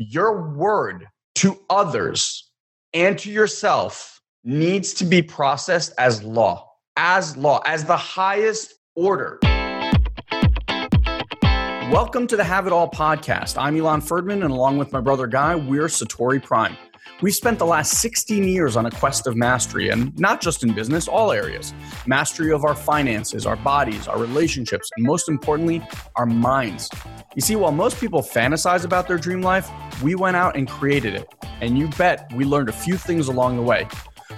your word to others and to yourself needs to be processed as law, as law, as the highest order. Welcome to the Have It All podcast. I'm Elon Ferdman, and along with my brother Guy, we're Satori Prime. We've spent the last 16 years on a quest of mastery, and not just in business, all areas. Mastery of our finances, our bodies, our relationships, and most importantly, our minds. You see, while most people fantasize about their dream life, we went out and created it. And you bet we learned a few things along the way.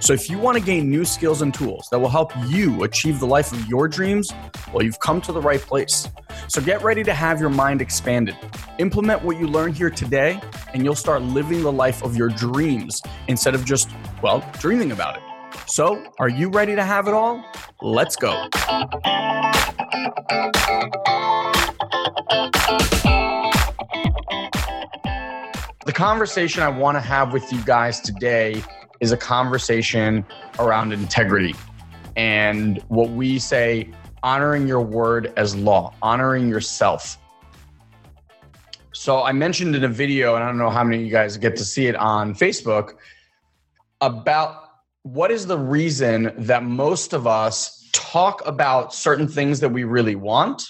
So if you want to gain new skills and tools that will help you achieve the life of your dreams, well, you've come to the right place. So get ready to have your mind expanded. Implement what you learn here today, and you'll start living the life of your dreams instead of just, well, dreaming about it. So, are you ready to have it all? Let's go. The conversation I want to have with you guys today is a conversation around integrity and what we say honoring your word as law, honoring yourself. So I mentioned in a video, and I don't know how many of you guys get to see it on Facebook, about what is the reason that most of us talk about certain things that we really want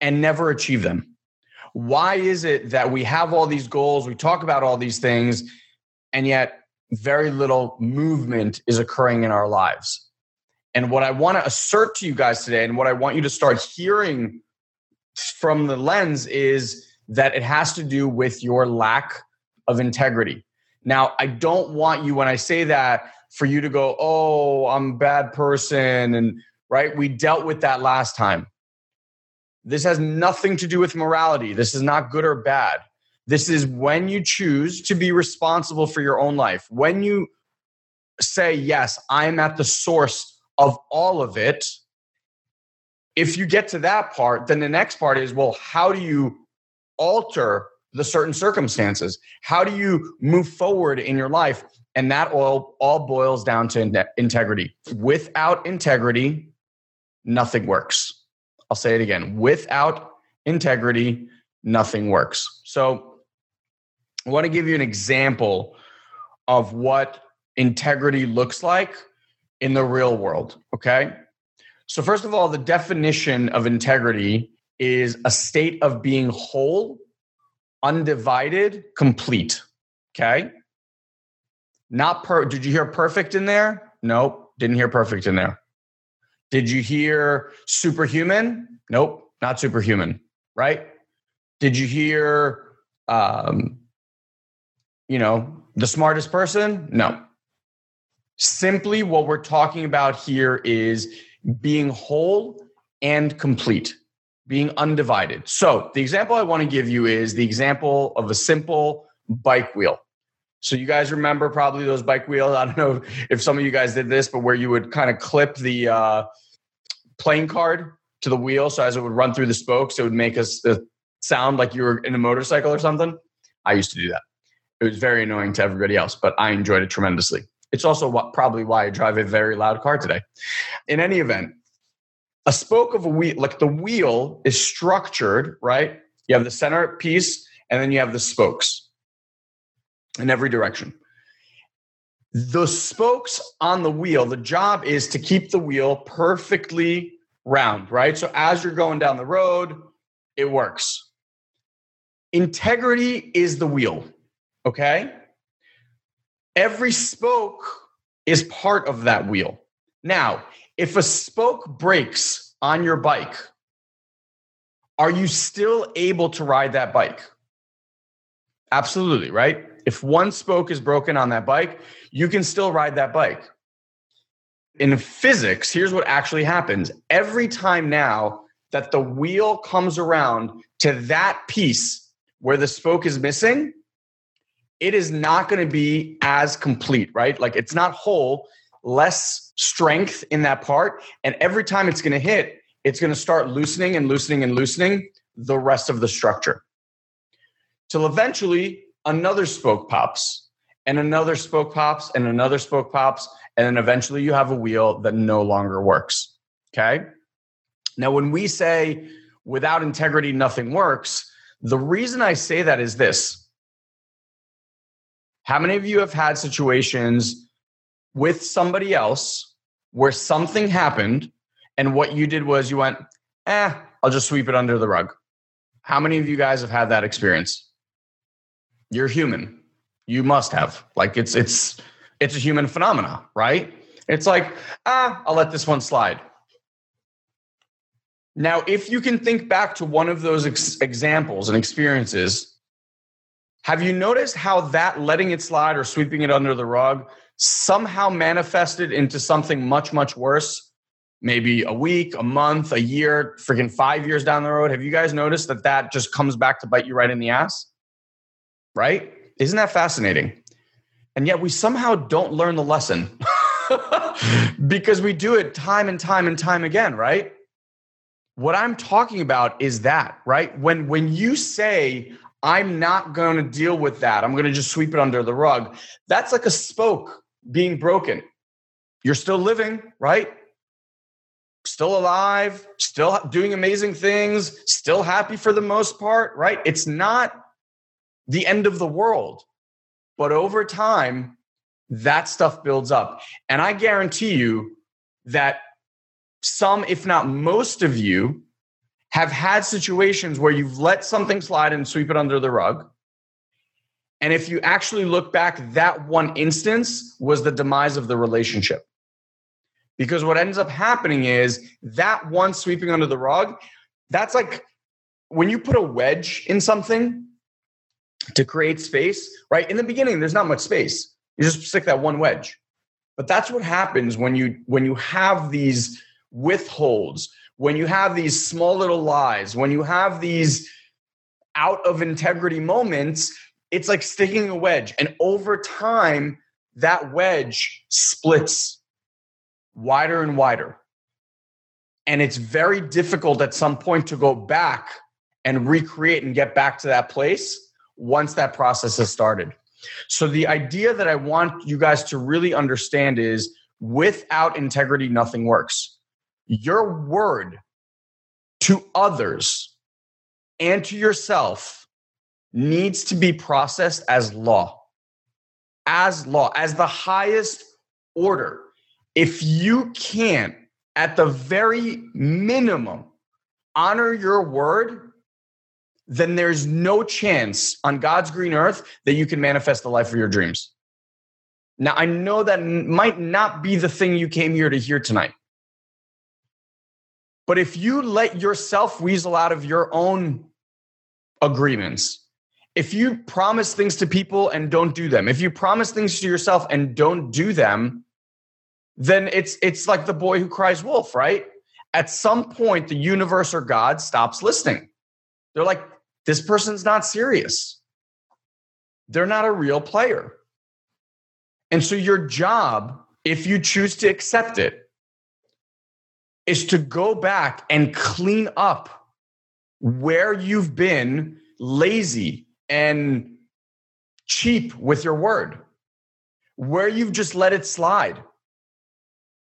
and never achieve them. Why is it that we have all these goals, we talk about all these things, and yet very little movement is occurring in our lives. And what I want to assert to you guys today, and what I want you to start hearing from the lens, is that it has to do with your lack of integrity. Now, I don't want you, when I say that, for you to go, oh, I'm a bad person. And right, we dealt with that last time. This has nothing to do with morality. This is not good or bad. This is when you choose to be responsible for your own life. When you say, Yes, I'm at the source of all of it. If you get to that part, then the next part is, Well, how do you alter the certain circumstances? How do you move forward in your life? And that all, all boils down to integrity. Without integrity, nothing works. I'll say it again. Without integrity, nothing works. So I want to give you an example of what integrity looks like in the real world. Okay. So, first of all, the definition of integrity is a state of being whole, undivided, complete. Okay. Not per, did you hear perfect in there? Nope. Didn't hear perfect in there. Did you hear superhuman? Nope. Not superhuman. Right. Did you hear um, you know, the smartest person? No. Simply what we're talking about here is being whole and complete, being undivided. So, the example I want to give you is the example of a simple bike wheel. So, you guys remember probably those bike wheels. I don't know if some of you guys did this, but where you would kind of clip the uh, playing card to the wheel. So, as it would run through the spokes, it would make us sound like you were in a motorcycle or something. I used to do that. It was very annoying to everybody else, but I enjoyed it tremendously. It's also what, probably why I drive a very loud car today. In any event, a spoke of a wheel, like the wheel is structured, right? You have the center piece and then you have the spokes in every direction. The spokes on the wheel, the job is to keep the wheel perfectly round, right? So as you're going down the road, it works. Integrity is the wheel. Okay. Every spoke is part of that wheel. Now, if a spoke breaks on your bike, are you still able to ride that bike? Absolutely, right? If one spoke is broken on that bike, you can still ride that bike. In physics, here's what actually happens every time now that the wheel comes around to that piece where the spoke is missing, it is not going to be as complete, right? Like it's not whole, less strength in that part. And every time it's going to hit, it's going to start loosening and loosening and loosening the rest of the structure. Till eventually another spoke pops and another spoke pops and another spoke pops. And then eventually you have a wheel that no longer works. Okay. Now, when we say without integrity, nothing works, The reason I say that is this. How many of you have had situations with somebody else where something happened and what you did was you went, eh, I'll just sweep it under the rug? How many of you guys have had that experience? You're human. You must have. Like it's it's it's a human phenomena, right? It's like, ah, I'll let this one slide. Now, if you can think back to one of those ex- examples and experiences, have you noticed how that letting it slide or sweeping it under the rug somehow manifested into something much, much worse? Maybe a week, a month, a year, freaking five years down the road. Have you guys noticed that that just comes back to bite you right in the ass? Right? Isn't that fascinating? And yet we somehow don't learn the lesson because we do it time and time and time again, right? What I'm talking about is that, right? When when you say I'm not going to deal with that. I'm going to just sweep it under the rug. That's like a spoke being broken. You're still living, right? Still alive, still doing amazing things, still happy for the most part, right? It's not the end of the world. But over time, that stuff builds up. And I guarantee you that some, if not most of you, have had situations where you've let something slide and sweep it under the rug. And if you actually look back, that one instance was the demise of the relationship. Because what ends up happening is that one sweeping under the rug, that's like when you put a wedge in something to create space, right? In the beginning, there's not much space. You just stick that one wedge. But that's what happens when you when you have these withholds, when you have these small little lies, when you have these out of integrity moments, it's like sticking a wedge. And over time, that wedge splits wider and wider. And it's very difficult at some point to go back and recreate and get back to that place once that process has started. So, the idea that I want you guys to really understand is without integrity, nothing works your word to others and to yourself needs to be processed as law, as law, as the highest order. If you can't, at the very minimum, honor your word, then there's no chance on God's green earth that you can manifest the life of your dreams. Now, I know that might not be the thing you came here to hear tonight. But if you let yourself weasel out of your own agreements, if you promise things to people and don't do them, if you promise things to yourself and don't do them, then it's it's like the boy who cries wolf, right? At some point the universe or God stops listening. They're like this person's not serious. They're not a real player. And so your job, if you choose to accept it, is to go back and clean up where you've been lazy and cheap with your word, where you've just let it slide.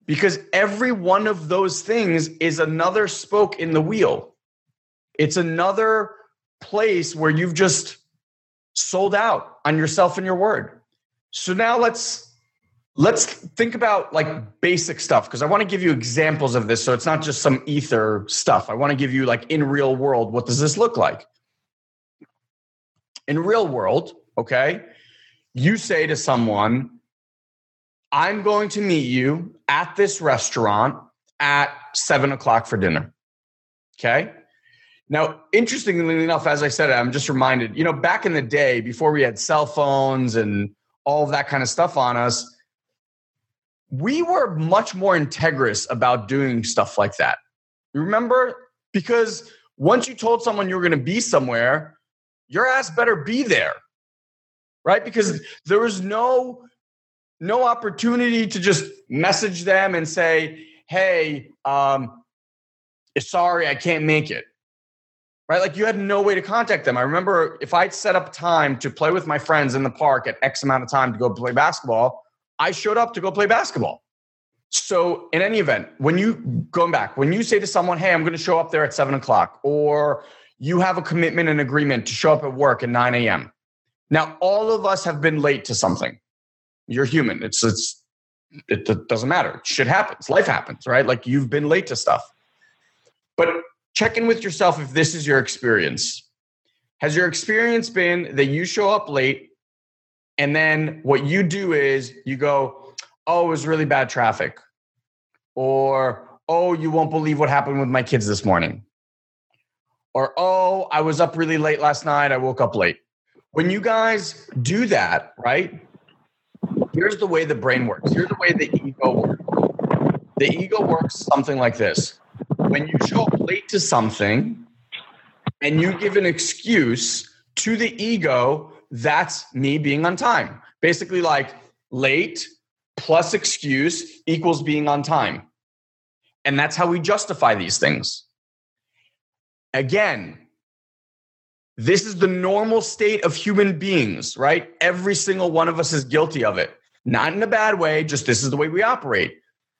Because every one of those things is another spoke in the wheel. It's another place where you've just sold out on yourself and your word. So now let's Let's think about like basic stuff because I want to give you examples of this. So it's not just some ether stuff. I want to give you like in real world, what does this look like? In real world, okay, you say to someone, I'm going to meet you at this restaurant at seven o'clock for dinner. Okay. Now, interestingly enough, as I said, I'm just reminded, you know, back in the day before we had cell phones and all that kind of stuff on us, we were much more integrous about doing stuff like that. You remember? Because once you told someone you were going to be somewhere, your ass better be there. Right? Because there was no no opportunity to just message them and say, "Hey, um sorry, I can't make it." Right? Like you had no way to contact them. I remember if I'd set up time to play with my friends in the park at X amount of time to go play basketball, I showed up to go play basketball. So, in any event, when you going back, when you say to someone, "Hey, I'm going to show up there at seven o'clock," or you have a commitment and agreement to show up at work at 9 a.m. Now, all of us have been late to something. You're human. It's it's it doesn't matter. Shit happens. Life happens, right? Like you've been late to stuff. But check in with yourself if this is your experience. Has your experience been that you show up late and then what you do is you go, oh, it was really bad traffic. Or, oh, you won't believe what happened with my kids this morning. Or, oh, I was up really late last night. I woke up late. When you guys do that, right? Here's the way the brain works. Here's the way the ego works. The ego works something like this. When you show up late to something and you give an excuse to the ego, that's me being on time. Basically, like late plus excuse equals being on time. And that's how we justify these things. Again, this is the normal state of human beings, right? Every single one of us is guilty of it. Not in a bad way, just this is the way we operate.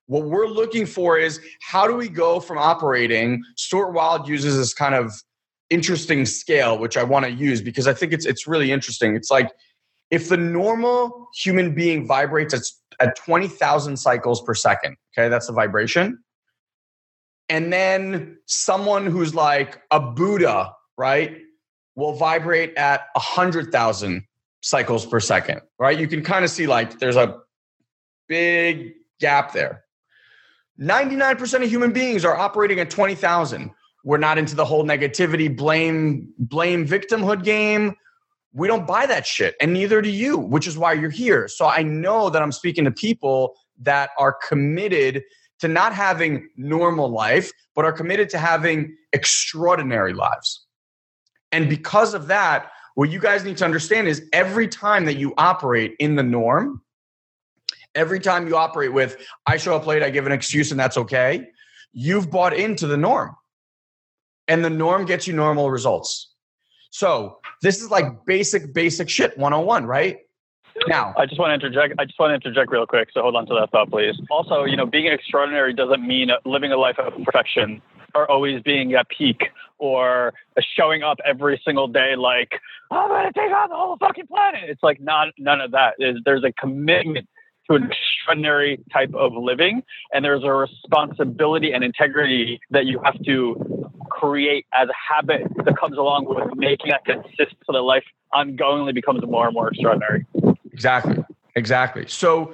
What we're looking for is how do we go from operating? Stuart Wilde uses this kind of interesting scale, which I want to use because I think it's it's really interesting. It's like if the normal human being vibrates at, at 20,000 cycles per second, okay, that's the vibration. And then someone who's like a Buddha, right, will vibrate at 100,000 cycles per second, right? You can kind of see like there's a big gap there. 99% of human beings are operating at 20,000. We're not into the whole negativity, blame, blame victimhood game. We don't buy that shit, and neither do you, which is why you're here. So I know that I'm speaking to people that are committed to not having normal life, but are committed to having extraordinary lives. And because of that, what you guys need to understand is every time that you operate in the norm, every time you operate with, I show up late, I give an excuse, and that's okay, you've bought into the norm. And the norm gets you normal results. So this is like basic, basic shit 101, right? Now, I just want to interject. I just want to interject real quick. So hold on to that thought, please. Also, you know, being extraordinary doesn't mean living a life of perfection or always being at peak or showing up every single day like I'm gonna take on the whole fucking planet. It's like not none of that. There's a commitment to an extraordinary type of living, and there's a responsibility and integrity that you have to create as a habit that comes along with making that consistent so that life ongoingly becomes more and more extraordinary. Exactly. Exactly. So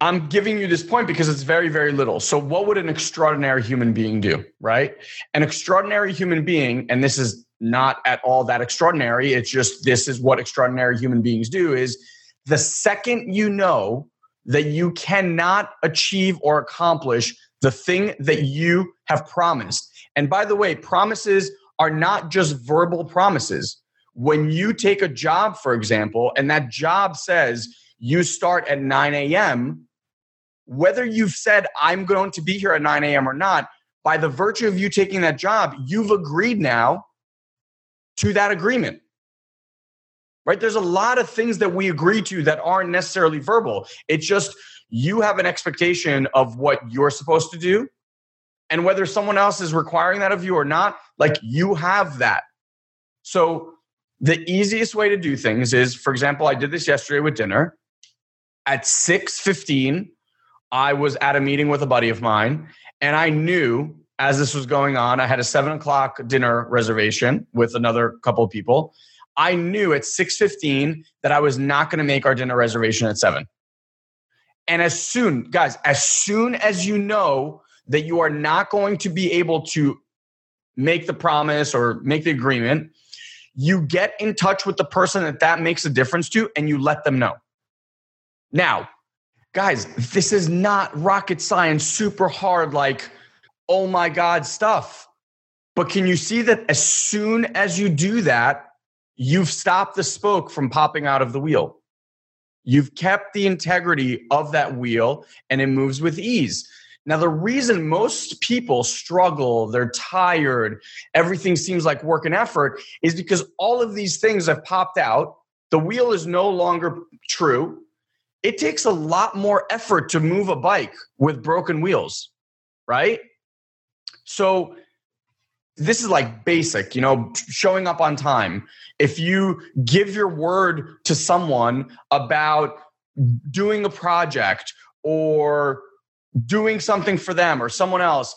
I'm giving you this point because it's very, very little. So, what would an extraordinary human being do, right? An extraordinary human being, and this is not at all that extraordinary, it's just this is what extraordinary human beings do is the second you know that you cannot achieve or accomplish the thing that you have promised. And by the way, promises are not just verbal promises. When you take a job, for example, and that job says you start at 9 a.m., whether you've said, I'm going to be here at 9 a.m. or not, by the virtue of you taking that job, you've agreed now to that agreement. Right? There's a lot of things that we agree to that aren't necessarily verbal. It's just you have an expectation of what you're supposed to do. And whether someone else is requiring that of you or not, like you have that. So the easiest way to do things is, for example, I did this yesterday with dinner. At 6:15, I was at a meeting with a buddy of mine, and I knew as this was going on, I had a seven o'clock dinner reservation with another couple of people. I knew at 6:15 that I was not going to make our dinner reservation at seven. And as soon, guys, as soon as you know that you are not going to be able to make the promise or make the agreement, you get in touch with the person that that makes a difference to and you let them know. Now, guys, this is not rocket science, super hard, like, oh my God stuff. But can you see that as soon as you do that, you've stopped the spoke from popping out of the wheel? You've kept the integrity of that wheel and it moves with ease. Now, the reason most people struggle, they're tired, everything seems like work and effort, is because all of these things have popped out. The wheel is no longer true it takes a lot more effort to move a bike with broken wheels, right? So this is like basic, you know, showing up on time. If you give your word to someone about doing a project or doing something for them or someone else,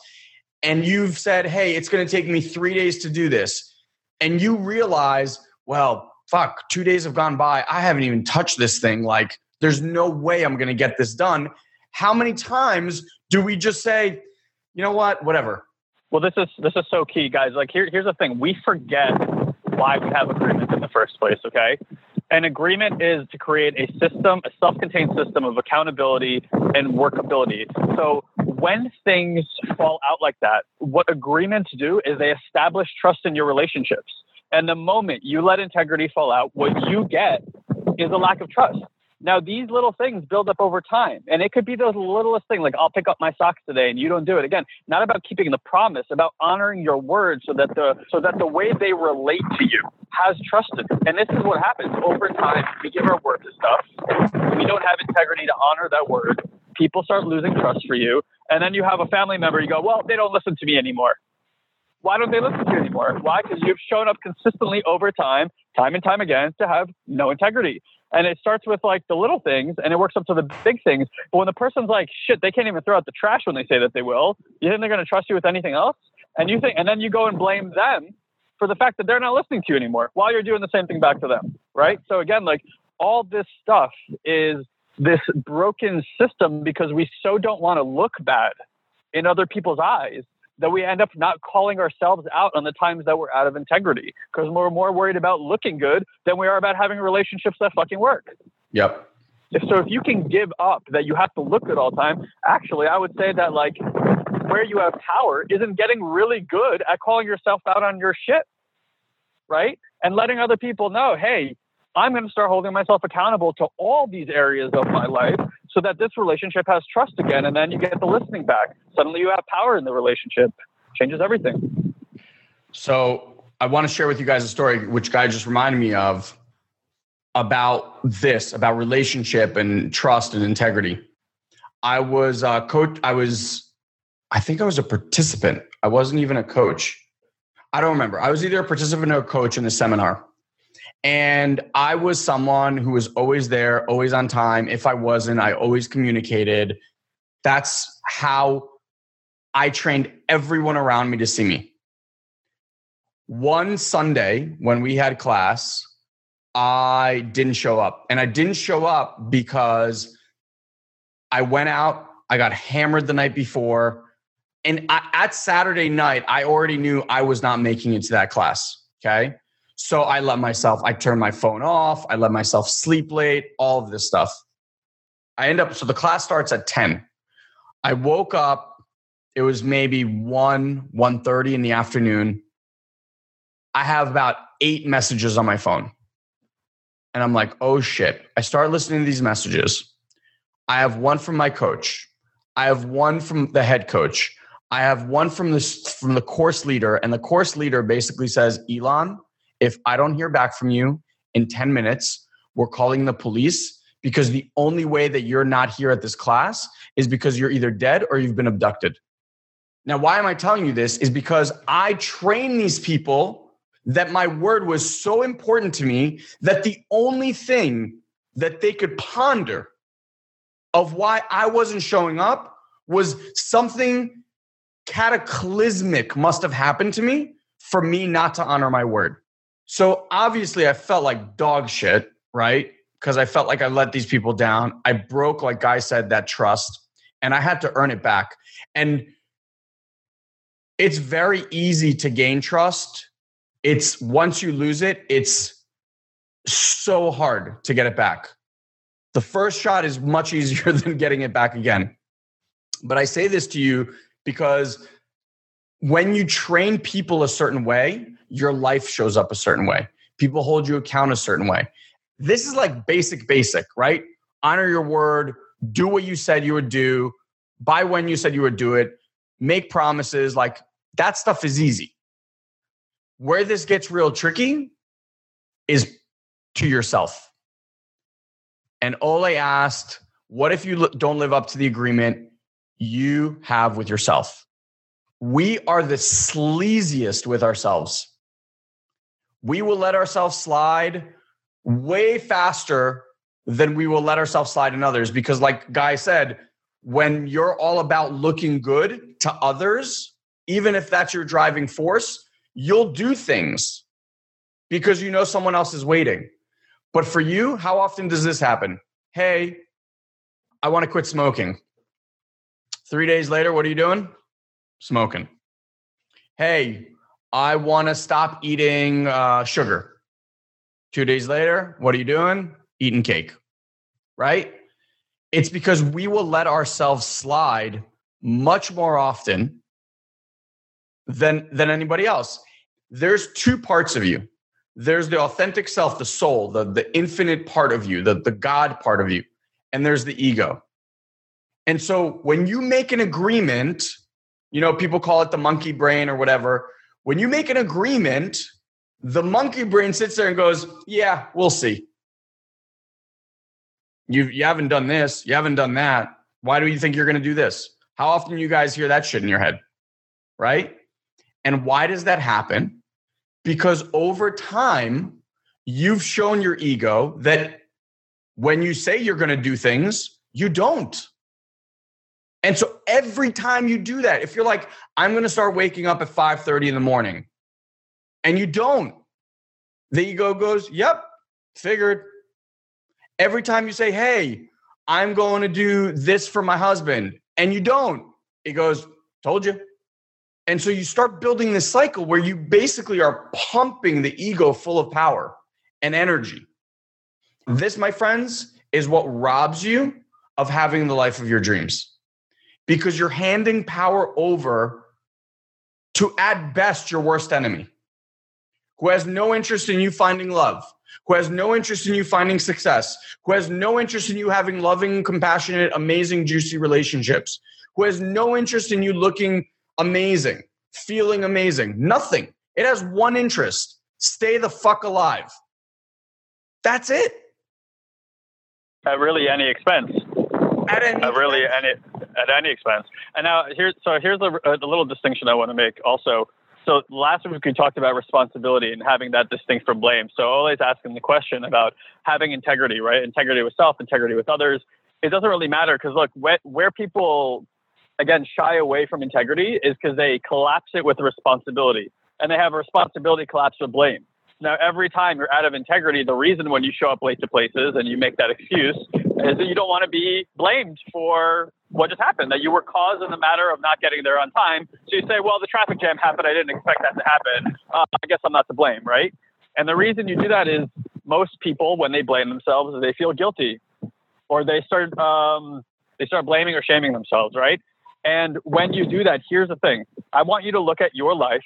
and you've said, hey, it's going to take me three days to do this, and you realize, well, fuck, two days have gone by. I haven't even touched this thing. Like, there's no way I'm going to get this done. How many times do we just say, you know what, whatever? Well, this is this is so key, guys. Like, here, here's the thing: we forget why we have agreements in the first place. Okay, an agreement is to create a system, a self-contained system of accountability and workability. So when things fall out like that, what agreements do is they establish trust in your relationships. And the moment you let integrity fall out, what you get is a lack of trust. Now, these little things build up over time, and it could be those littlest thing, like I'll pick up my socks today and you don't do it. Again, not about keeping the promise, about honoring your word so that the so that the way they relate to you has trusted. And this is what happens over time. We give our word to stuff. We don't have integrity to honor that word. People start losing trust for you, and then you have a family member. You go, well, they don't listen to me anymore. Why don't they listen to you anymore? Why? Because you've shown up consistently over time, time and time again, to have no integrity. And it starts with like the little things and it works up to the big things. But when the person's like, shit, they can't even throw out the trash when they say that they will, you think they're going to trust you with anything else? And you think, and then you go and blame them for the fact that they're not listening to you anymore while you're doing the same thing back to them. Right. So again, like all this stuff is this broken system because we so don't want to look bad in other people's eyes that we end up not calling ourselves out on the times that we're out of integrity because we're more worried about looking good than we are about having relationships that fucking work. Yep. So if you can give up that you have to look good all the time, actually, I would say that like where you have power isn't getting really good at calling yourself out on your shit, right? And letting other people know, hey, I'm going to start holding myself accountable to all these areas of my life so that this relationship has trust again. And then you get the listening back. Suddenly you have power in the relationship. Changes everything. So I want to share with you guys a story, which guy just reminded me of about this, about relationship and trust and integrity. I was a coach. I was, I think I was a participant. I wasn't even a coach. I don't remember. I was either a participant or a coach in the seminar and I was someone who was always there, always on time. If I wasn't, I always communicated. That's how I trained everyone around me to see me. One Sunday when we had class, I didn't show up. And I didn't show up because I went out, I got hammered the night before. And I, at Saturday night, I already knew I was not making it to that class. Okay. So I let myself, I turn my phone off, I let myself sleep late, all of this stuff. I end up, so the class starts at 10. I woke up, it was maybe 1, 1.30 in the afternoon. I have about eight messages on my phone. And I'm like, oh shit. I start listening to these messages. I have one from my coach. I have one from the head coach. I have one from the from the course leader, and the course leader basically says, Elon, if I don't hear back from you in 10 minutes, we're calling the police because the only way that you're not here at this class is because you're either dead or you've been abducted. Now, why am I telling you this? Is because I train these people that my word was so important to me that the only thing that they could ponder of why I wasn't showing up was something cataclysmic must have happened to me for me not to honor my word. So obviously, I felt like dog shit, right? Because I felt like I let these people down. I broke, like Guy said, that trust, and I had to earn it back. And it's very easy to gain trust. It's once you lose it, it's so hard to get it back. The first shot is much easier than getting it back again. But I say this to you because when you train people a certain way, your life shows up a certain way. People hold you account a certain way. This is like basic, basic, right? Honor your word, do what you said you would do, buy when you said you would do it, make promises. Like that stuff is easy. Where this gets real tricky is to yourself. And Ole asked, What if you don't live up to the agreement you have with yourself? we are the sleaziest with ourselves. We will let ourselves slide way faster than we will let ourselves slide in others because, like Guy said, when you're all about looking good to others, even if that's your driving force, you'll do things because you know someone else is waiting. But for you, how often does this happen? Hey, I want to quit smoking. Three days later, what are you doing? Smoking. Hey, I want to stop eating uh, sugar. Two days later, what are you doing? Eating cake. Right? It's because we will let ourselves slide much more often than, than anybody else. There's two parts of you there's the authentic self, the soul, the, the infinite part of you, the, the God part of you, and there's the ego. And so when you make an agreement, you know, people call it the monkey brain or whatever. When you make an agreement, the monkey brain sits there and goes, Yeah, we'll see. You, you haven't done this, you haven't done that. Why do you think you're going to do this? How often you guys hear that shit in your head? Right? And why does that happen? because over time, you've shown your ego that when you say you're going to do things, you don't. And so every time you do that, if you're like, I'm going to start waking up at 5:30 in the morning, and you don't, the ego goes, Yep, figured. Every time you say, Hey, I'm going to do this for my husband, and you don't, it goes, Told you. And so you start building this cycle where you basically are pumping the ego full of power and energy. This, my friends, is what robs you of having the life of your dreams because you're handing power over to, at best, your worst enemy who has no interest in you finding love, who has no interest in you finding success, who has no interest in you having loving, compassionate, amazing, juicy relationships, who has no interest in you looking amazing, feeling amazing. Nothing. It has one interest stay the fuck alive. That's it. At really any expense. At any at really any at any expense. And now here's so here's a, a uh, little distinction I want to make also. So last week we talked about responsibility and having that distinct from blame. So always asking the question about having integrity, right? Integrity with self, integrity with others. It doesn't really matter because look, where, where people again shy away from integrity is because they collapse it with responsibility and they have a responsibility collapse with blame now every time you're out of integrity the reason when you show up late to places and you make that excuse is that you don't want to be blamed for what just happened that you were cause in the matter of not getting there on time. So you say well the traffic jam happened i didn't expect that to happen. Uh, i guess i'm not to blame right? And the reason you do that is most people when they blame themselves they feel guilty. Or they start um, they start blaming or shaming themselves right? And when you do that, here's the thing. I want you to look at your life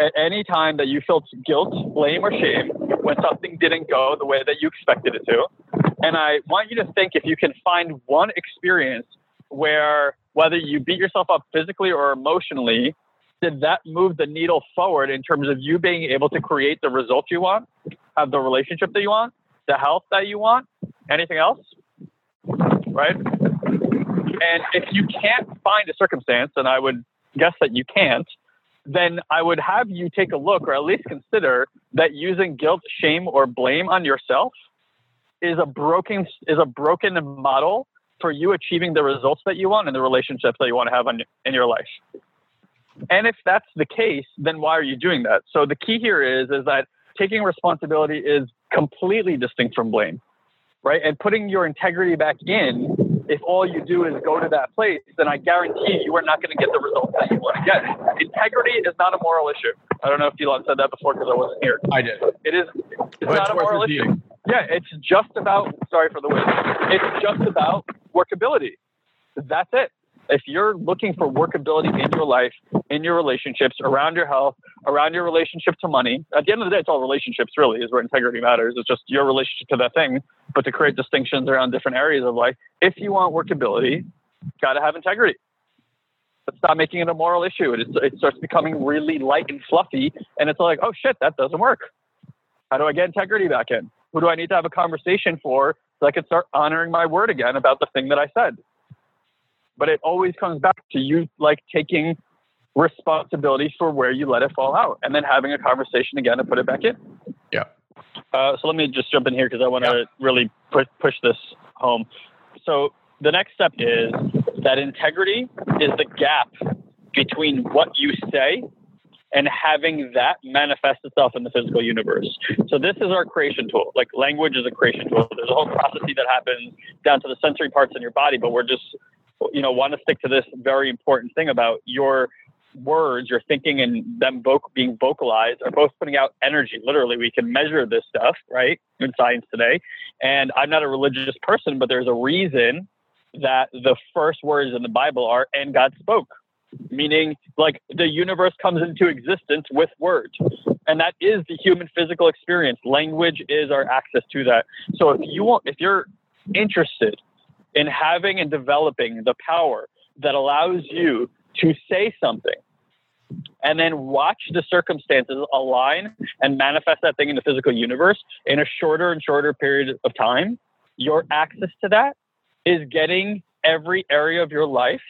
at any time that you felt guilt, blame, or shame when something didn't go the way that you expected it to. And I want you to think if you can find one experience where, whether you beat yourself up physically or emotionally, did that move the needle forward in terms of you being able to create the result you want, have the relationship that you want, the health that you want, anything else? Right? And if you can't find a circumstance, and I would guess that you can't, then I would have you take a look or at least consider that using guilt, shame, or blame on yourself is a broken is a broken model for you achieving the results that you want and the relationships that you want to have on, in your life. And if that's the case, then why are you doing that? So the key here is is that taking responsibility is completely distinct from blame, right? And putting your integrity back in if all you do is go to that place, then I guarantee you are not going to get the results that you want to get. Integrity is not a moral issue. I don't know if Elon said that before because I wasn't here. I did. It is. It's not a moral issue. Yeah, it's just about. Sorry for the wait. It's just about workability. That's it if you're looking for workability in your life, in your relationships, around your health, around your relationship to money, at the end of the day, it's all relationships really is where integrity matters. It's just your relationship to that thing, but to create distinctions around different areas of life. If you want workability, got to have integrity. But stop making it a moral issue. It, it starts becoming really light and fluffy. And it's like, oh shit, that doesn't work. How do I get integrity back in? Who do I need to have a conversation for so I can start honoring my word again about the thing that I said? But it always comes back to you like taking responsibility for where you let it fall out and then having a conversation again and put it back in. Yeah. Uh, so let me just jump in here because I want to yeah. really push, push this home. So the next step is that integrity is the gap between what you say and having that manifest itself in the physical universe. So this is our creation tool. Like language is a creation tool. There's a whole process that happens down to the sensory parts in your body, but we're just you know want to stick to this very important thing about your words, your thinking, and them voc- being vocalized are both putting out energy. Literally, we can measure this stuff, right, in science today. And I'm not a religious person, but there's a reason that the first words in the Bible are, and God spoke, meaning like the universe comes into existence with words. And that is the human physical experience. Language is our access to that. So if you want, if you're interested in having and developing the power that allows you to say something and then watch the circumstances align and manifest that thing in the physical universe in a shorter and shorter period of time, your access to that is getting every area of your life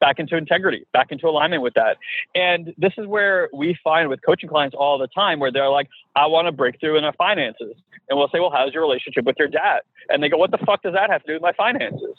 back into integrity, back into alignment with that. And this is where we find with coaching clients all the time where they're like, I want to break through in our finances. And we'll say, Well, how's your relationship with your dad? And they go, What the fuck does that have to do with my finances?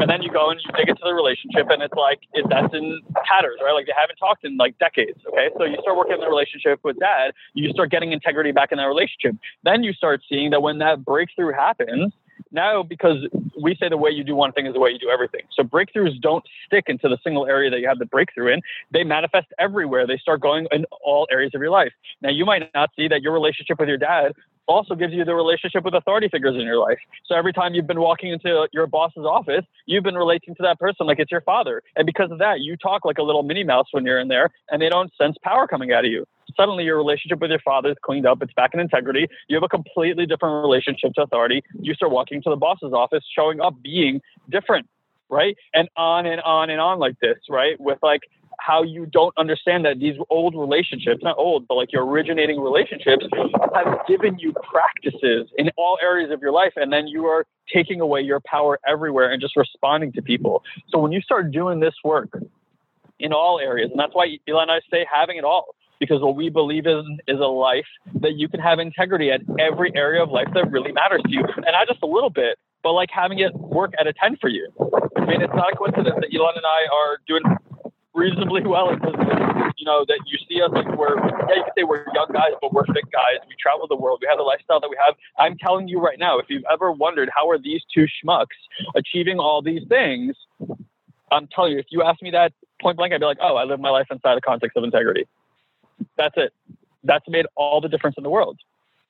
And then you go and you dig into the relationship, and it's like it, that's in tatters, right? Like they haven't talked in like decades. Okay, so you start working in the relationship with dad, you start getting integrity back in that relationship. Then you start seeing that when that breakthrough happens, now because we say the way you do one thing is the way you do everything. So breakthroughs don't stick into the single area that you have the breakthrough in. They manifest everywhere. They start going in all areas of your life. Now you might not see that your relationship with your dad also gives you the relationship with authority figures in your life. So every time you've been walking into your boss's office, you've been relating to that person like it's your father. And because of that, you talk like a little Minnie Mouse when you're in there and they don't sense power coming out of you. Suddenly your relationship with your father is cleaned up, it's back in integrity. You have a completely different relationship to authority. You start walking to the boss's office, showing up being different, right? And on and on and on like this, right? With like how you don't understand that these old relationships, not old, but like your originating relationships, have given you practices in all areas of your life. And then you are taking away your power everywhere and just responding to people. So when you start doing this work in all areas, and that's why Elon and I say having it all, because what we believe in is a life that you can have integrity at every area of life that really matters to you. And not just a little bit, but like having it work at a 10 for you. I mean, it's not a coincidence that Elon and I are doing reasonably well in business. You know, that you see us like we're, yeah, you can say we're young guys, but we're fit guys. We travel the world. We have the lifestyle that we have. I'm telling you right now, if you've ever wondered how are these two schmucks achieving all these things, I'm telling you, if you ask me that point blank, I'd be like, oh, I live my life inside the context of integrity. That's it. That's made all the difference in the world.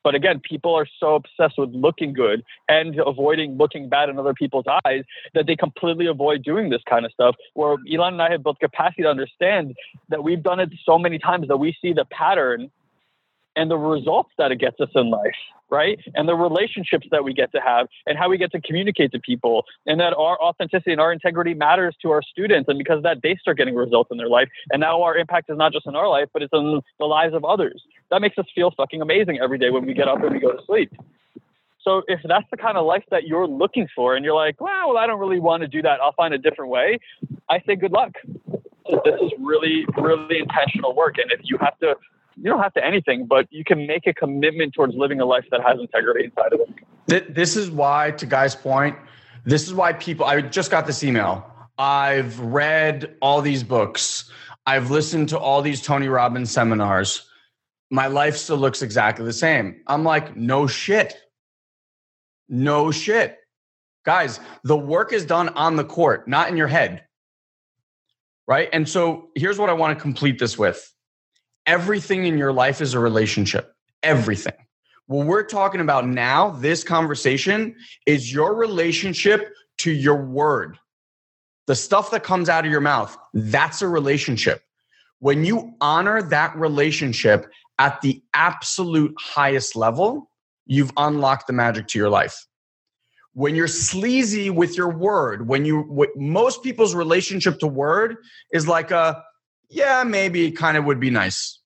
But again, people are so obsessed with looking good and avoiding looking bad in other people's eyes that they completely avoid doing this kind of stuff. Where Elon and I have built capacity to understand that we've done it so many times that we see the pattern and the results that it gets us in life, right? And the relationships that we get to have and how we get to communicate to people and that our authenticity and our integrity matters to our students. And because of that, they start getting results in their life. And now our impact is not just in our life, but it's in the lives of others. That makes us feel fucking amazing every day when we get up and we go to sleep. So if that's the kind of life that you're looking for and you're like, well, well I don't really want to do that. I'll find a different way. I say good luck. This is really, really intentional work. And if you have to you don't have to anything, but you can make a commitment towards living a life that has integrity inside of it. This is why, to Guy's point, this is why people, I just got this email. I've read all these books. I've listened to all these Tony Robbins seminars. My life still looks exactly the same. I'm like, no shit. No shit. Guys, the work is done on the court, not in your head. Right. And so here's what I want to complete this with everything in your life is a relationship. Everything. What we're talking about now, this conversation, is your relationship to your word. The stuff that comes out of your mouth, that's a relationship. When you honor that relationship at the absolute highest level, you've unlocked the magic to your life. When you're sleazy with your word, when you, what most people's relationship to word is like a, yeah, maybe kind of would be nice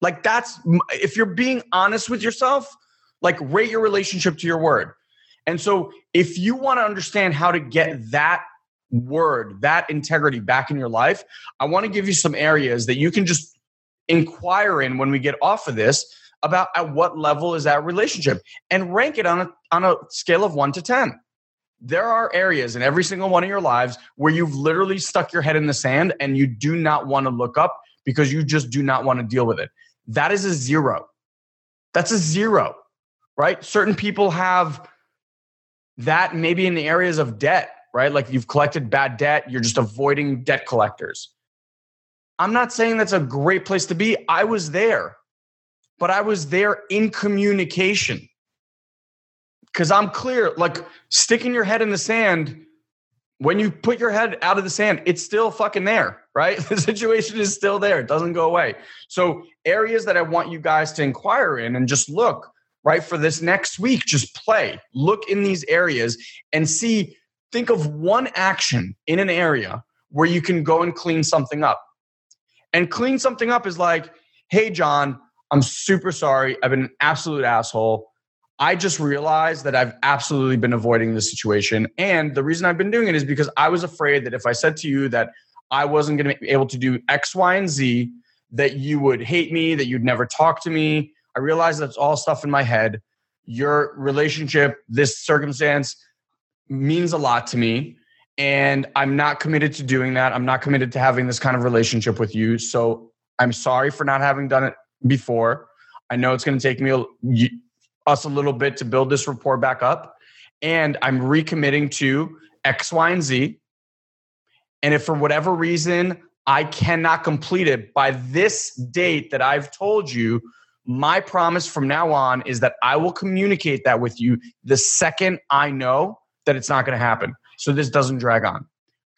like that's if you're being honest with yourself, like rate your relationship to your word. And so if you want to understand how to get that word, that integrity back in your life, I want to give you some areas that you can just inquire in when we get off of this about at what level is that relationship and rank it on a, on a scale of 1 to 10 there are areas in every single one of your lives where you've literally stuck your head in the sand and you do not want to look up because you just do not want to deal with it. That is a zero. That's a zero, right? Certain people have that maybe in the areas of debt, right? Like you've collected bad debt, you're just avoiding debt collectors. I'm not saying that's a great place to be. I was there, but I was there in communication because I'm clear, like sticking your head in the sand, when you put your head out of the sand, it's still fucking there, right? The situation is still there. It doesn't go away. So, areas that I want you guys to inquire in and just look, right, for this next week, just play, look in these areas and see, think of one action in an area where you can go and clean something up. And clean something up is like, hey, John, I'm super sorry. I've been an absolute asshole. I just realized that I've absolutely been avoiding this situation. And the reason I've been doing it is because I was afraid that if I said to you that I wasn't going to be able to do X, Y, and Z, that you would hate me, that you'd never talk to me. I realized that's all stuff in my head. Your relationship, this circumstance means a lot to me. And I'm not committed to doing that. I'm not committed to having this kind of relationship with you. So I'm sorry for not having done it before. I know it's going to take me a, us a little bit to build this rapport back up. And I'm recommitting to X, Y, and Z. And if for whatever reason I cannot complete it by this date that I've told you, my promise from now on is that I will communicate that with you the second I know that it's not going to happen. So this doesn't drag on.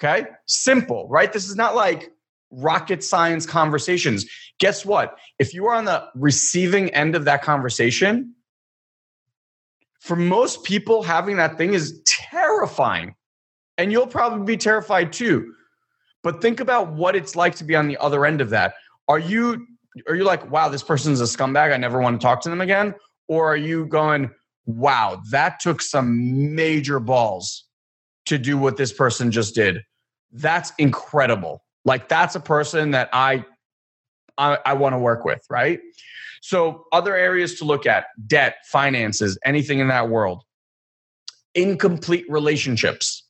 Okay? Simple, right? This is not like rocket science conversations. Guess what? If you are on the receiving end of that conversation, for most people, having that thing is terrifying. And you'll probably be terrified too. But think about what it's like to be on the other end of that. Are you are you like, wow, this person's a scumbag. I never want to talk to them again? Or are you going, wow, that took some major balls to do what this person just did? That's incredible. Like that's a person that I I, I want to work with, right? So, other areas to look at debt, finances, anything in that world. Incomplete relationships.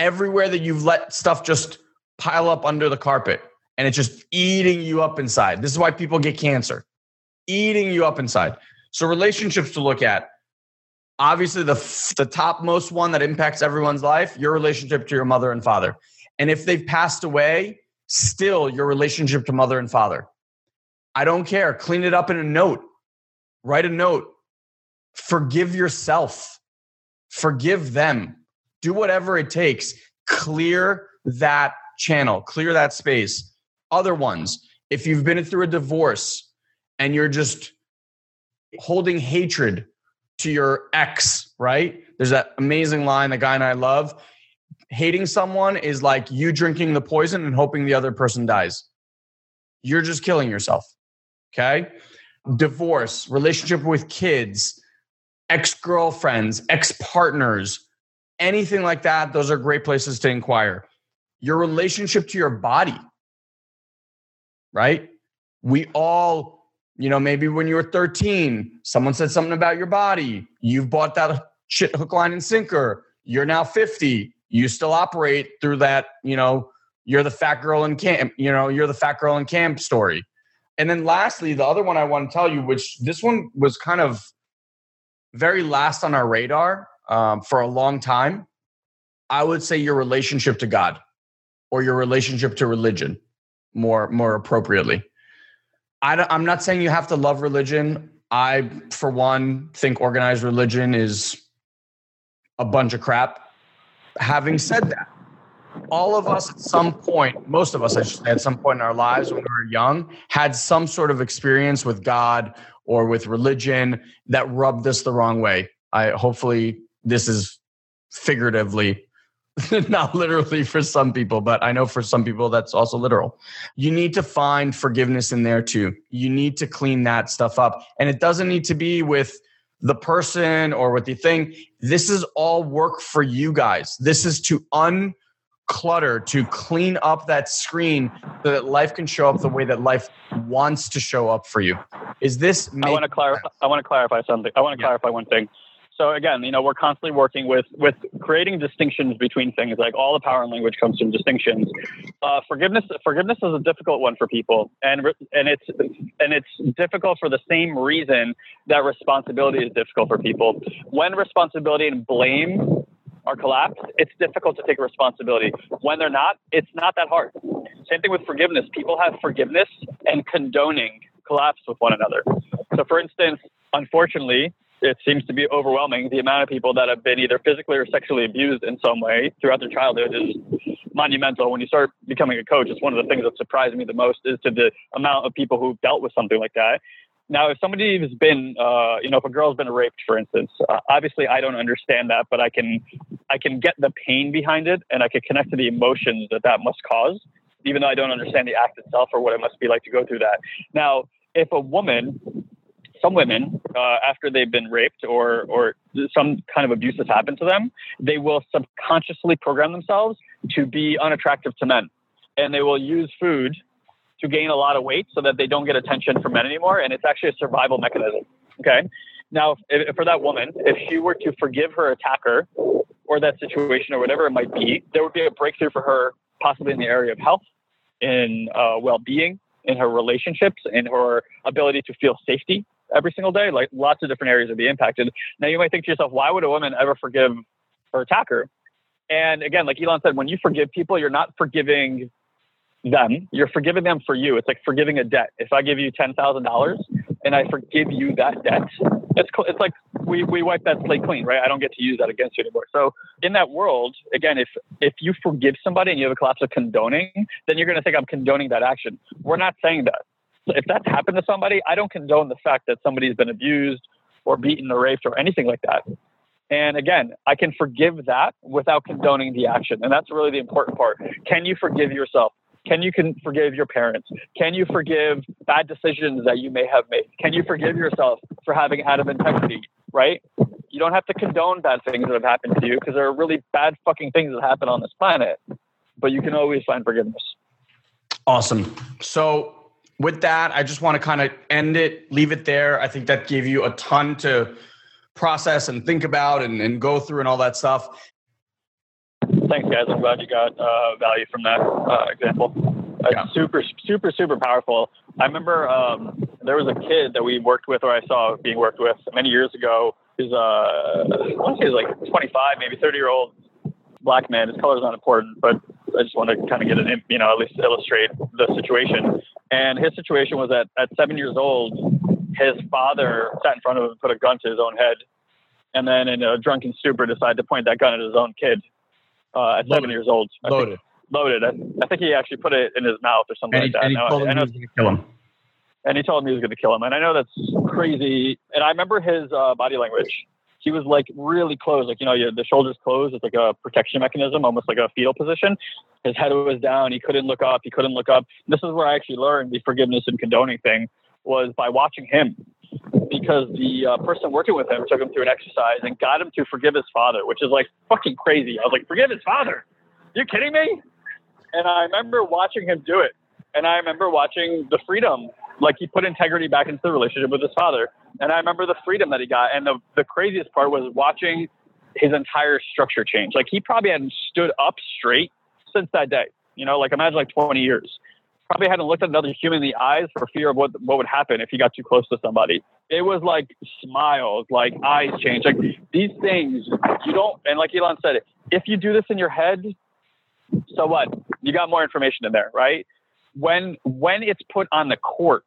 Everywhere that you've let stuff just pile up under the carpet and it's just eating you up inside. This is why people get cancer, eating you up inside. So, relationships to look at. Obviously, the, the topmost one that impacts everyone's life, your relationship to your mother and father. And if they've passed away, still your relationship to mother and father. I don't care. Clean it up in a note. Write a note. Forgive yourself. Forgive them. Do whatever it takes. Clear that channel, clear that space. Other ones, if you've been through a divorce and you're just holding hatred to your ex, right? There's that amazing line, the guy and I love. Hating someone is like you drinking the poison and hoping the other person dies. You're just killing yourself. Okay. Divorce, relationship with kids, ex girlfriends, ex partners, anything like that. Those are great places to inquire. Your relationship to your body, right? We all, you know, maybe when you were 13, someone said something about your body. You've bought that shit hook, line, and sinker. You're now 50. You still operate through that, you know, you're the fat girl in camp, you know, you're the fat girl in camp story. And then lastly, the other one I want to tell you, which this one was kind of very last on our radar um, for a long time, I would say your relationship to God or your relationship to religion more more appropriately. I am not saying you have to love religion. I, for one, think organized religion is a bunch of crap. Having said that, all of us at some point, most of us, I should say, at some point in our lives when we were young, had some sort of experience with God or with religion that rubbed us the wrong way. I hopefully this is figuratively, not literally for some people, but I know for some people that's also literal. You need to find forgiveness in there too. You need to clean that stuff up. And it doesn't need to be with the person or with the thing. This is all work for you guys. This is to un clutter, to clean up that screen so that life can show up the way that life wants to show up for you. Is this? I want to clarify. I want to clarify something. I want to yeah. clarify one thing. So again, you know, we're constantly working with with creating distinctions between things. Like all the power in language comes from distinctions. Uh, forgiveness forgiveness is a difficult one for people, and and it's and it's difficult for the same reason that responsibility is difficult for people. When responsibility and blame are collapsed, it's difficult to take responsibility. When they're not, it's not that hard. Same thing with forgiveness. People have forgiveness and condoning collapse with one another. So, for instance, unfortunately, it seems to be overwhelming. The amount of people that have been either physically or sexually abused in some way throughout their childhood is monumental. When you start becoming a coach, it's one of the things that surprised me the most is to the amount of people who've dealt with something like that. Now, if somebody has been, uh, you know, if a girl's been raped, for instance, uh, obviously I don't understand that, but I can, I can get the pain behind it, and I can connect to the emotions that that must cause, even though I don't understand the act itself or what it must be like to go through that. Now, if a woman some women, uh, after they've been raped or or some kind of abuse has happened to them, they will subconsciously program themselves to be unattractive to men, and they will use food to gain a lot of weight so that they don't get attention from men anymore. And it's actually a survival mechanism. Okay. Now, if, for that woman, if she were to forgive her attacker or that situation or whatever it might be, there would be a breakthrough for her, possibly in the area of health, in uh, well-being, in her relationships, in her ability to feel safety every single day. Like lots of different areas would be impacted. Now you might think to yourself, why would a woman ever forgive her attacker? And again, like Elon said, when you forgive people, you're not forgiving them. You're forgiving them for you. It's like forgiving a debt. If I give you ten thousand dollars and I forgive you that debt, it's it's like we we wipe that slate clean, right? I don't get to use that against you anymore. So in that world, again, if if you forgive somebody and you have a collapse of condoning, then you're going to think I'm condoning that action. We're not saying that if that's happened to somebody, I don't condone the fact that somebody's been abused or beaten or raped or anything like that. And again, I can forgive that without condoning the action. And that's really the important part. Can you forgive yourself? Can you can forgive your parents? Can you forgive bad decisions that you may have made? Can you forgive yourself for having out of integrity, right? You don't have to condone bad things that have happened to you because there are really bad fucking things that happen on this planet. But you can always find forgiveness. Awesome. So with that, I just want to kind of end it, leave it there. I think that gave you a ton to process and think about and, and go through and all that stuff. Thanks, guys. I'm glad you got uh, value from that uh, example. It's yeah. super, super, super powerful. I remember um, there was a kid that we worked with, or I saw being worked with many years ago. He's, uh, I want to say he's like 25, maybe 30 year old black man. His color is not important, but I just want to kind of get an, you know, at least illustrate the situation. And his situation was that at seven years old, his father sat in front of him and put a gun to his own head. And then in a drunken stupor decided to point that gun at his own kid uh, at loaded. seven years old. I loaded. Think, loaded. I, I, think he actually put it in his mouth or something and like he, that. And he told him he was going to kill him. And he told him he was going to kill him. And I know that's crazy. And I remember his uh, body language he was like really close, like you know, the shoulders closed. It's like a protection mechanism, almost like a fetal position. His head was down. He couldn't look up. He couldn't look up. This is where I actually learned the forgiveness and condoning thing was by watching him, because the uh, person working with him took him through an exercise and got him to forgive his father, which is like fucking crazy. I was like, forgive his father? You kidding me? And I remember watching him do it, and I remember watching the freedom like he put integrity back into the relationship with his father. And I remember the freedom that he got. And the, the craziest part was watching his entire structure change. Like he probably hadn't stood up straight since that day. You know, like imagine like 20 years. Probably hadn't looked at another human in the eyes for fear of what what would happen if he got too close to somebody. It was like smiles, like eyes change, like these things. You don't, and like Elon said, if you do this in your head, so what? You got more information in there, right? When when it's put on the court,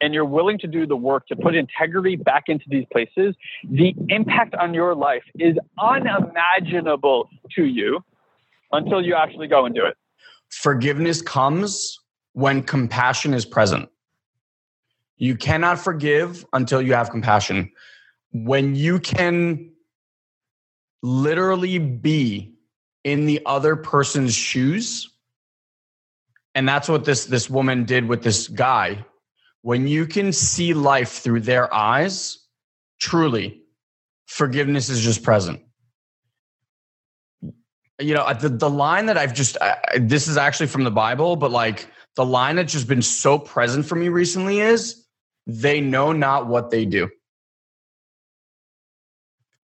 and you're willing to do the work to put integrity back into these places, the impact on your life is unimaginable to you until you actually go and do it. Forgiveness comes when compassion is present. You cannot forgive until you have compassion. When you can literally be in the other person's shoes, and that's what this this woman did with this guy when you can see life through their eyes, truly, forgiveness is just present. you know, the, the line that I've just, uh, this is actually from the Bible, but like the line that's just been so present for me recently is they know not what they do.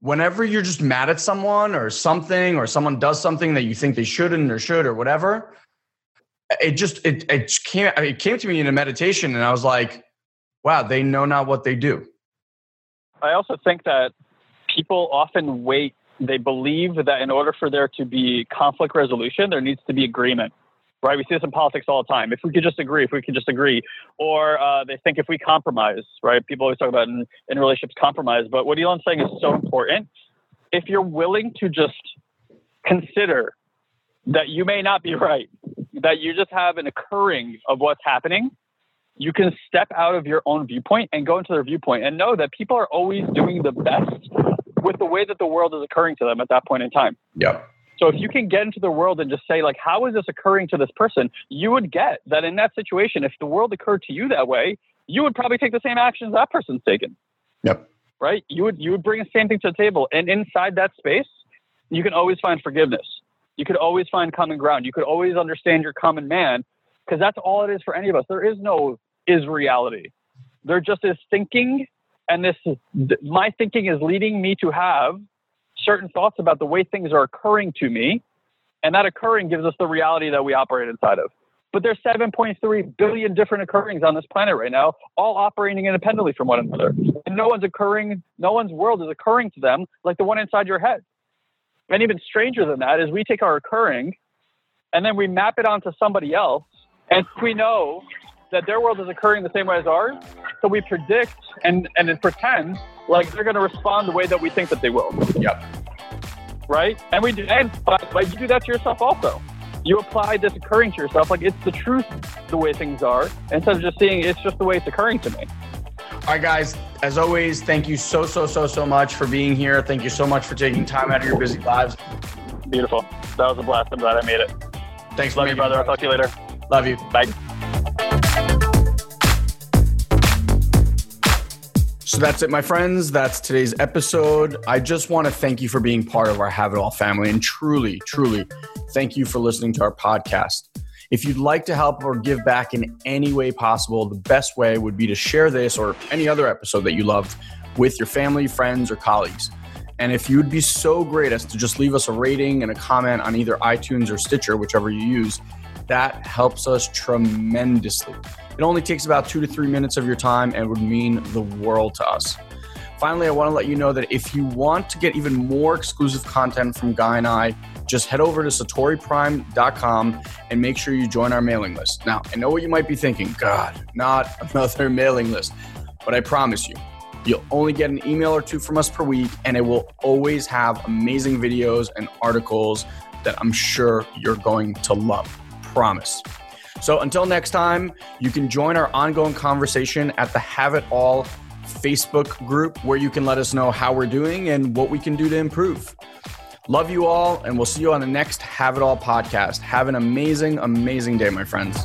Whenever you're just mad at someone or something, or someone does something that you think they shouldn't or should or whatever, it just it it came it came to me in a meditation, and I was like, wow, they know not what they do. I also think that people often wait they believe that in order for there to be conflict resolution, there needs to be agreement. Right? We see this in politics all the time. If we could just agree, if we could just agree, or uh, they think if we compromise, right? People always talk about in, in relationships compromise, but what Elon's saying is so important. If you're willing to just consider that you may not be right, that you just have an occurring of what's happening, you can step out of your own viewpoint and go into their viewpoint and know that people are always doing the best with the way that the world is occurring to them at that point in time. Yep. So if you can get into the world and just say like, how is this occurring to this person? You would get that in that situation, if the world occurred to you that way, you would probably take the same actions that person's taken. Yep. Right. You would you would bring the same thing to the table, and inside that space, you can always find forgiveness. You could always find common ground. You could always understand your common man, because that's all it is for any of us. There is no is reality. There just is thinking and this my thinking is leading me to have certain thoughts about the way things are occurring to me and that occurring gives us the reality that we operate inside of but there's 7.3 billion different occurrings on this planet right now all operating independently from one another and no one's occurring no one's world is occurring to them like the one inside your head and even stranger than that is we take our occurring and then we map it onto somebody else and we know that their world is occurring the same way as ours. So we predict and and pretend like they're going to respond the way that we think that they will. Yep. Right. And we do, and but, but you do that to yourself also. You apply this occurring to yourself like it's the truth, the way things are, instead of just seeing it's just the way it's occurring to me. All right, guys. As always, thank you so so so so much for being here. Thank you so much for taking time out of your busy lives. Beautiful. That was a blast. I'm glad I made it. Thanks, Love you, brother. I'll talk to you later. Love you. Bye. So that's it, my friends. That's today's episode. I just want to thank you for being part of our Have It All family and truly, truly thank you for listening to our podcast. If you'd like to help or give back in any way possible, the best way would be to share this or any other episode that you loved with your family, friends, or colleagues. And if you'd be so great as to just leave us a rating and a comment on either iTunes or Stitcher, whichever you use, that helps us tremendously. It only takes about two to three minutes of your time and would mean the world to us. Finally, I want to let you know that if you want to get even more exclusive content from Guy and I, just head over to satoriprime.com and make sure you join our mailing list. Now, I know what you might be thinking God, not another mailing list, but I promise you, you'll only get an email or two from us per week, and it will always have amazing videos and articles that I'm sure you're going to love. Promise. So until next time, you can join our ongoing conversation at the Have It All Facebook group where you can let us know how we're doing and what we can do to improve. Love you all, and we'll see you on the next Have It All podcast. Have an amazing, amazing day, my friends.